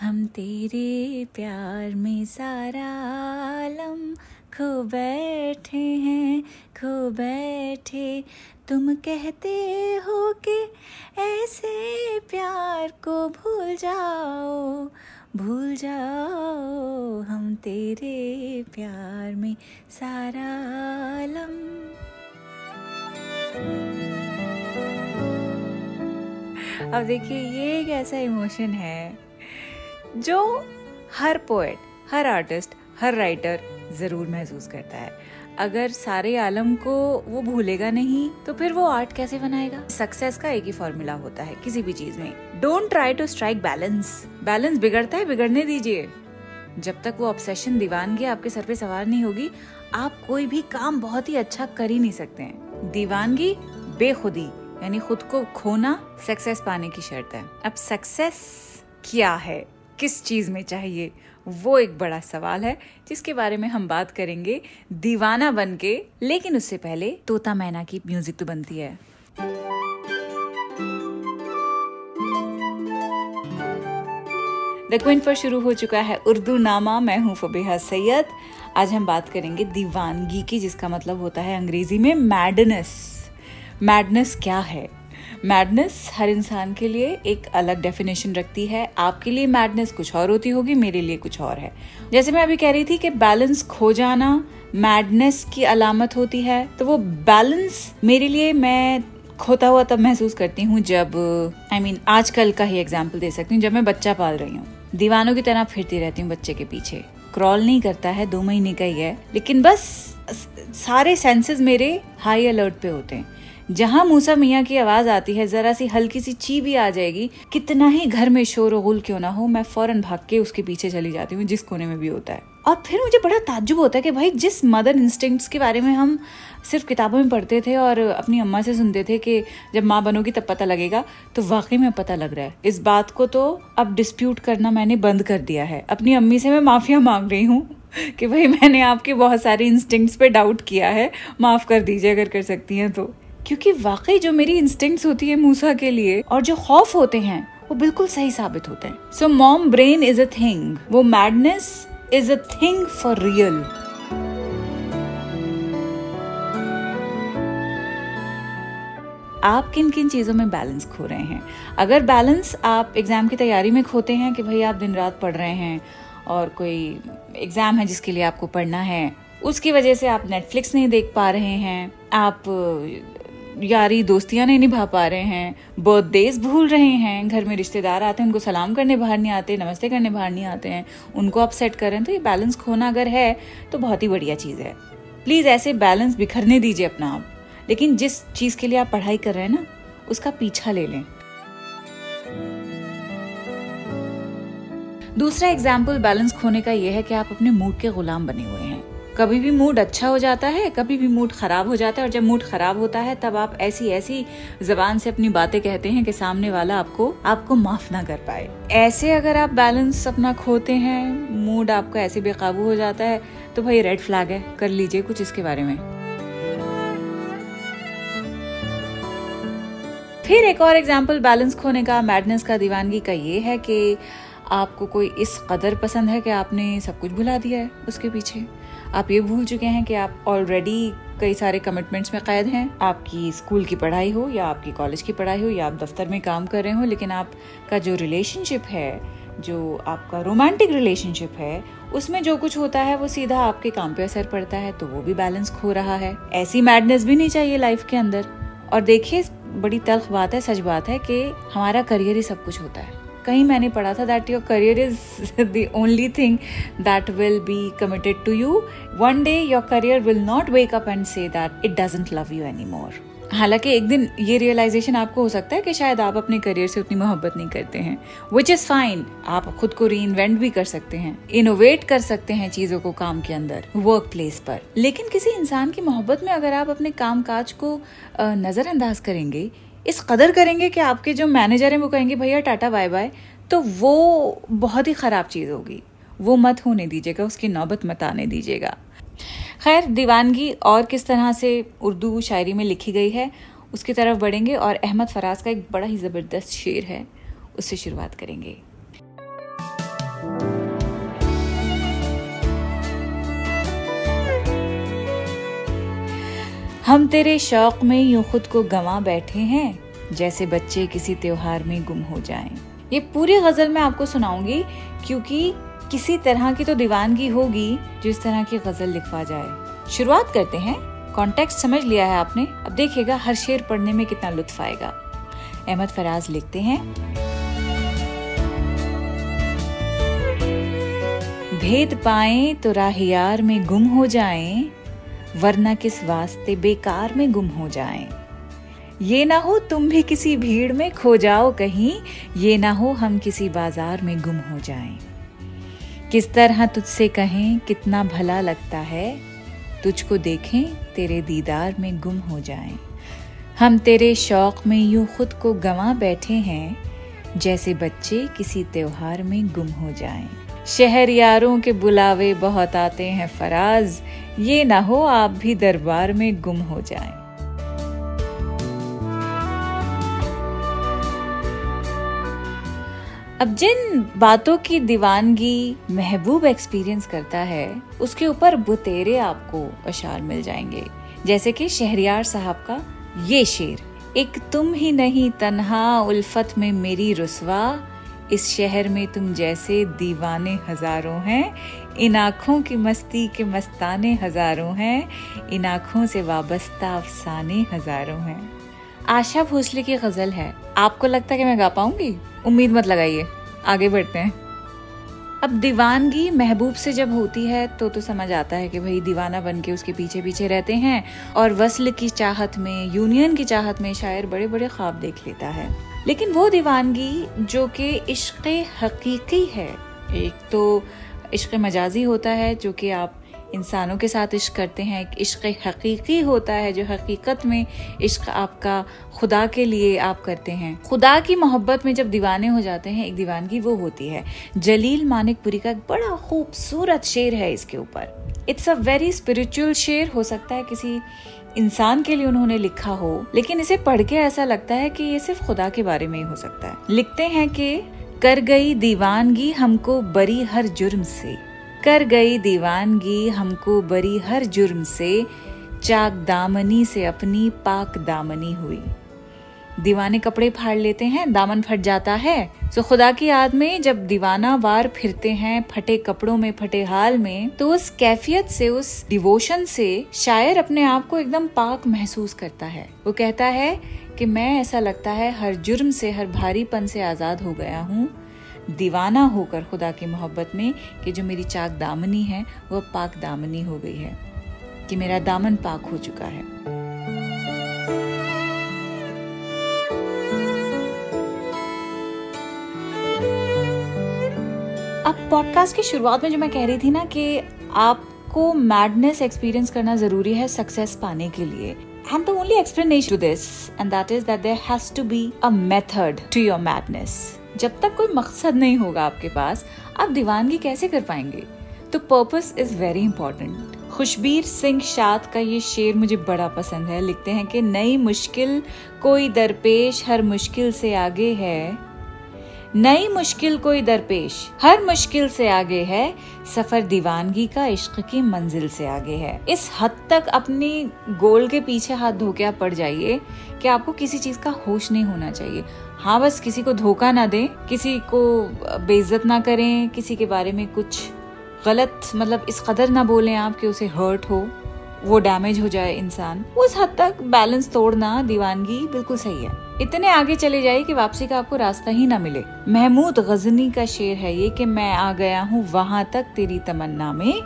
हम तेरे प्यार में सारा आलम खो बैठे हैं, खो बैठे। तुम कहते हो कि ऐसे प्यार को भूल जाओ भूल जाओ। हम तेरे प्यार में सारा आलम। अब देखिए, ये एक ऐसा इमोशन है। जो हर पोएट हर आर्टिस्ट हर राइटर ज़रूर महसूस करता है। अगर सारे आलम को वो भूलेगा नहीं तो फिर वो आर्ट कैसे बनाएगा? सक्सेस का एक ही फॉर्मूला होता है किसी भी चीज़ में। Don't try to strike balance balance बिगड़ता है, बिगड़ने दीजिए। जब तक वो ऑब्सेशन दीवानगी आपके सर पे सवार नहीं होगी, आप कोई भी काम बहुत ही अच्छा कर ही नहीं सकते हैं। दीवानगी बेखुदी, यानी खुद को खोना सक्सेस पाने की शर्त है। अब सक्सेस क्या है? किस चीज़ में चाहिए? वो एक बड़ा सवाल है, जिसके बारे में हम बात करेंगे दीवाना बन के। लेकिन उससे पहले तोता मैना की म्यूज़िक तो बनती है। द क्विंट पर शुरू हो चुका है उर्दू नामा मैं हूँ फबीहा सैयद। आज हम बात करेंगे दीवानगी की, जिसका मतलब होता है अंग्रेज़ी में मैडनेस मैडनेस क्या है? मैडनेस हर इंसान के लिए एक अलग डेफिनेशन रखती है। आपके लिए मैडनेस कुछ और होती होगी मेरे लिए कुछ और है। जैसे मैं अभी कह रही थी कि बैलेंस खो जाना मैडनेस की अलामत होती है तो वो बैलेंस मेरे लिए मैं खोता हुआ तब महसूस करती हूँ जब आई I मीन mean, आजकल का ही एग्ज़ाम्पल दे सकती हूँ जब मैं बच्चा पाल रही हूँ। दीवानों की तरह फिरती रहती हूँ बच्चे के पीछे। क्रॉल नहीं करता है दो महीने का ही है लेकिन बस सारे सेंसेस मेरे हाई अलर्ट पे होते हैं। जहाँ मूसा मियाँ की आवाज़ आती है, जरा सी हल्की सी ची भी आ जाएगी। कितना ही घर में शोर गुल क्यों ना हो, मैं फ़ौरन भाग के उसके पीछे चली जाती हूँ, जिस कोने में भी होता है। और फिर मुझे बड़ा ताज्जुब होता है कि भाई, जिस मदर इंस्टिंक्ट्स के बारे में हम सिर्फ़ किताबों में पढ़ते थे और अपनी अम्मा से सुनते थे कि जब माँ बनोगी तब पता लगेगा तो वाकई में पता लग रहा है। इस बात को तो अब डिस्प्यूट करना मैंने बंद कर दिया है। अपनी अम्मी से मैं माफिया मांग रही हूँ कि भाई, मैंने आपके बहुत सारे इंस्टिंक्ट्स पे डाउट किया है। माफ़ कर दीजिए अगर कर सकती हैं तो। क्योंकि वाकई जो मेरी इंस्टिंक्ट्स होती है मूसा के लिए और जो खौफ होते हैं, वो बिल्कुल सही साबित होते हैं। So mom brain is a thing वो madness is a thing for real आप किन किन चीज़ों में बैलेंस खो रहे हैं? अगर बैलेंस आप एग्ज़ाम की तैयारी में खोते हैं कि भाई आप दिन रात पढ़ रहे हैं और कोई एग्ज़ाम है जिसके लिए आपको पढ़ना है, उसकी वजह से आप नेटफ्लिक्स नहीं देख पा रहे हैं, आप यारी दोस्तियाँ नहीं निभा पा रहे हैं बर्थडेज भूल रहे हैं, घर में रिश्तेदार आते हैं, उनको सलाम करने बाहर नहीं आते, नमस्ते करने बाहर नहीं आते हैं, उनको आप सेट हैं तो ये बैलेंस खोना अगर है तो बहुत ही बढ़िया चीज़ है। प्लीज़ ऐसे बैलेंस बिखरने दीजिए अपना आप। लेकिन जिस चीज़ के लिए आप पढ़ाई कर रहे हैं ना, उसका पीछा ले लें। दूसरा एग्ज़ाम्पल बैलेंस खोने का यह है कि आप अपने मूड के गुलाम बने हुए हैं। कभी भी मूड अच्छा हो जाता है, कभी भी मूड खराब हो जाता है और जब मूड खराब होता है, तब आप ऐसी ऐसी जबान से अपनी बातें कहते हैं कि सामने वाला आपको आपको माफ़ ना कर पाए। ऐसे अगर आप बैलेंस अपना खोते हैं मूड आपका ऐसे बेकाबू हो जाता है तो भाई रेड फ्लैग है, कर लीजिए कुछ इसके बारे में। फिर एक और एग्ज़ाम्पल बैलेंस खोने का मैडनेस का दीवानगी का ये है कि आपको कोई इस कदर पसंद है कि आपने सब कुछ भुला दिया है उसके पीछे। आप ये भूल चुके हैं कि आप ऑलरेडी कई सारे कमिटमेंट्स में कैद हैं। आपकी स्कूल की पढ़ाई हो या आपकी कॉलेज की पढ़ाई हो या आप दफ्तर में काम कर रहे हो, लेकिन आपका जो रिलेशनशिप है, जो आपका रोमांटिक रिलेशनशिप है, उसमें जो कुछ होता है वो सीधा आपके काम पे असर पड़ता है तो वो भी बैलेंस खो रहा है। ऐसी मैडनेस भी नहीं चाहिए लाइफ के अंदर। और देखिए, बड़ी तल्ख बात है, सच बात है कि हमारा करियर ही सब कुछ होता है। कहीं मैंने पढ़ा था that your career is the only thing that will be committed to you one day your career will not wake up and say that it doesn't love you any more हालाँकि एक दिन ये रियलाइजेशन आपको हो सकता है कि शायद आप अपने करियर से उतनी मोहब्बत नहीं करते हैं विच इज़ फाइन आप खुद को री भी कर सकते हैं इनोवेट कर सकते हैं चीज़ों को काम के अंदर वर्क प्लेस पर. लेकिन किसी इंसान की मोहब्बत में अगर आप अपने काम काज को नजरअंदाज करेंगे इस कदर करेंगे कि आपके जो मैनेजर हैं वो कहेंगे, भैया, टाटा, बाय बाय। तो वो बहुत ही ख़राब चीज़ होगी। वो मत होने दीजिएगा, उसकी नौबत मत आने दीजिएगा। खैर, दीवानगी और किस तरह से उर्दू शायरी में लिखी गई है, उसकी तरफ़ बढ़ेंगे और अहमद फराज का एक बड़ा ही ज़बरदस्त शेर है, उससे शुरुआत करेंगे। हम तेरे शौक में यूँ खुद को गंवा बैठे हैं, जैसे बच्चे किसी त्योहार में गुम हो जाएँ। ये पूरी गज़ल मैं आपको सुनाऊँगी, क्योंकि किसी तरह की तो दीवानगी होगी जो इस तरह की गज़ल लिखवा जाए। शुरुआत करते हैं। कॉन्टेक्स्ट समझ लिया है आपने। अब देखिएगा हर शेर पढ़ने में कितना लुत्फ आएगा। अहमद फराज लिखते हैं। भेद पाए तो राहियार में गुम हो जाएँ वरना किस वास्ते बेकार में गुम हो जाएँ? ये ना हो तुम भी किसी भीड़ में खो जाओ कहीं, ये ना हो हम किसी बाज़ार में गुम हो जाएँ। किस तरह तुझसे कहें, कितना भला लगता है, तुझको देखें तेरे दीदार में गुम हो जाएँ। हम तेरे शौक में यूँ खुद को गंवा बैठे हैं, जैसे बच्चे किसी त्योहार में गुम हो जाएँ। शहर यारों के बुलावे बहुत आते हैं फराज। ये ना हो आप भी दरबार में गुम हो जाएँ। अब जिन बातों की दीवानगी महबूब एक्सपीरियंस करता है, उसके ऊपर बुतेरे आपको अशार मिल जाएँगे। जैसे कि शहरियार साहब का ये शेर, एक तुम ही नहीं, तन्हा उल्फत में मेरी रुसवा इस शहर में तुम जैसे दीवाने हज़ारों हैं, इन आँखों की मस्ती के मस्ताने हज़ारों हैं, इन आँखों से वाबस्ता अफसाने हज़ारों हैं। आशा भोसले की गज़ल है। आपको लगता है कि मैं गा पाऊँगी? उम्मीद मत लगाइए। आगे बढ़ते हैं। अब दीवानगी महबूब से जब होती है तो तो समझ आता है कि भाई दीवाना बन के उसके पीछे पीछे रहते हैं, और वसल की चाहत में, यूनियन की चाहत में शायर बड़े बड़े ख्वाब देख लेता है। लेकिन वो दीवानगी जो कि इश्क हकीकी है, एक तो इश्क मजाजी होता है, जो कि आप इंसानों के साथ इश्क करते हैं एक इश्क हकीकी होता है, जो हकीकत में इश्क आपका खुदा के लिए आप करते हैं। खुदा की मोहब्बत में जब दीवाने हो जाते हैं, एक दीवानगी वो होती है। जलील मानिकपुरी का एक बड़ा खूबसूरत शेर है इसके ऊपर। इट्स अ वेरी स्पिरिचुअल शेर, हो सकता है किसी इंसान के लिए उन्होंने लिखा हो, लेकिन इसे पढ़ के ऐसा लगता है कि ये सिर्फ़ खुदा के बारे में ही हो सकता है। लिखते हैं कि, कर गई दीवानगी हमको बरी हर जुर्म से। कर गई दीवानगी हमको बरी हर जुर्म से। चाक दामनी से अपनी पाक दामनी हुई। दीवाने कपड़े फाड़ लेते हैं, दामन फट जाता है। तो खुदा की याद में जब दीवाना वार फिरते हैं फटे कपड़ों में, फटे हाल में तो उस कैफियत से, उस डिवोशन से शायर अपने आप को एकदम पाक महसूस करता है। वो कहता है कि मैं ऐसा लगता है हर जुर्म से, हर भारीपन से आज़ाद हो गया हूँ। दीवाना होकर खुदा की मोहब्बत में कि जो मेरी चाक दामनी है वह पाक दामनी हो गई है, कि मेरा दामन पाक हो चुका है। अब पॉडकास्ट की शुरुआत में जो मैं कह रही थी ना कि आपको मैडनेस एक्सपीरियंस करना ज़रूरी है सक्सेस पाने के लिए। And the only explanation to this, and that is that there has to be a method to your madness. जब तक कोई मकसद नहीं होगा आपके पास आप दीवानगी कैसे कर पाएँगे? तो purpose is very important Khushbir Singh Shad का ये शेर मुझे बड़ा पसंद है। लिखते हैं कि नई मुश्किल कोई दरपेश हर मुश्किल से आगे है। नई मुश्किल कोई दरपेश। हर मुश्किल से आगे है, सफ़र दीवानगी का इश्क की मंजिल से आगे है। इस हद तक अपनी गोल के पीछे हाथ धोके आप पड़ जाइए कि आपको किसी चीज़ का होश नहीं होना चाहिए। हाँ बस किसी को धोखा ना दें, किसी को बेइज्जत ना करें, किसी के बारे में कुछ गलत मतलब इस कदर ना बोलें आप कि उसे हर्ट हो। वो डैमेज हो जाए इंसान, उस हद तक बैलेंस तोड़ना दीवानगी बिल्कुल सही है। इतने आगे चले जाए कि वापसी का आपको रास्ता ही ना मिले। महमूद गजनी का शेर है ये कि मैं आ गया हूँ वहाँ तक तेरी तमन्ना में।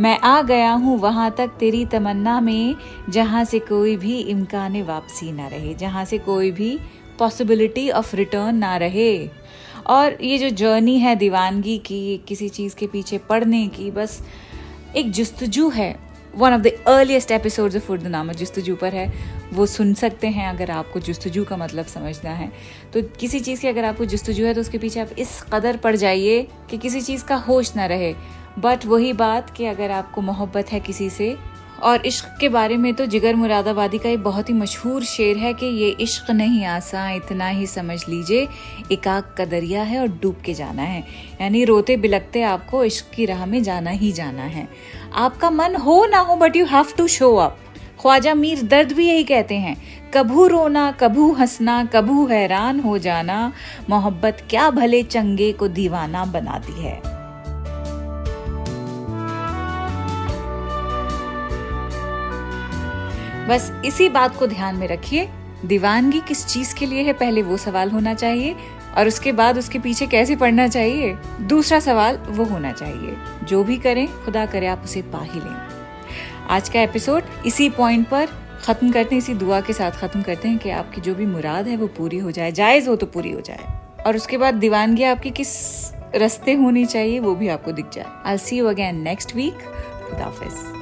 मैं आ गया हूँ वहाँ तक तेरी तमन्ना में, जहाँ से कोई भी इम्कान वापसी ना रहे, जहाँ से कोई भी पॉसिबिलिटी ऑफ़ रिटर्न ना रहे। और ये जो जर्नी है दीवानगी की, किसी चीज़ के पीछे पढ़ने की, बस एक जस्तजू है। One of the earliest episode of Urdunama जस्तजू पर है, वो सुन सकते हैं अगर आपको जस्तजू का मतलब समझना है। तो किसी चीज़ की अगर आपको जस्तजू है तो उसके पीछे आप इस कदर पड़ जाइए कि किसी चीज़ का होश ना रहे। बट वही बात कि अगर आपको मोहब्बत है किसी से और इश्क के बारे में तो जिगर मुरादाबादी का एक बहुत ही मशहूर शेर है कि ये इश्क नहीं आसा, इतना ही समझ लीजिए एक आग का दरिया है और डूब के जाना है। यानी रोते बिलकते आपको, इश्क की राह में जाना ही जाना है। आपका मन हो ना हो but you have to show up Khwaja Mir Dard भी यही कहते हैं, कभू रोना, कभू हंसना, कभू हैरान हो जाना, मोहब्बत क्या भले चंगे को दीवाना बनाती है। बस इसी बात को ध्यान में रखिए। दीवानगी किस चीज़ के लिए है, पहले वो सवाल होना चाहिए, और उसके बाद उसके पीछे कैसे पढ़ना चाहिए? दूसरा सवाल वो होना चाहिए। जो भी करें, खुदा करे आप उसे पा ही लें। आज का एपिसोड इसी पॉइंट पर खत्म करते हैं, इसी दुआ के साथ खत्म करते हैं कि आपकी जो भी मुराद है वो पूरी हो जाए, जायज़ हो तो पूरी हो जाए। और उसके बाद दीवानगी आपकी किस रस्ते होनी चाहिए वो भी आपको दिख जाए। I see you again next week खुदाफिज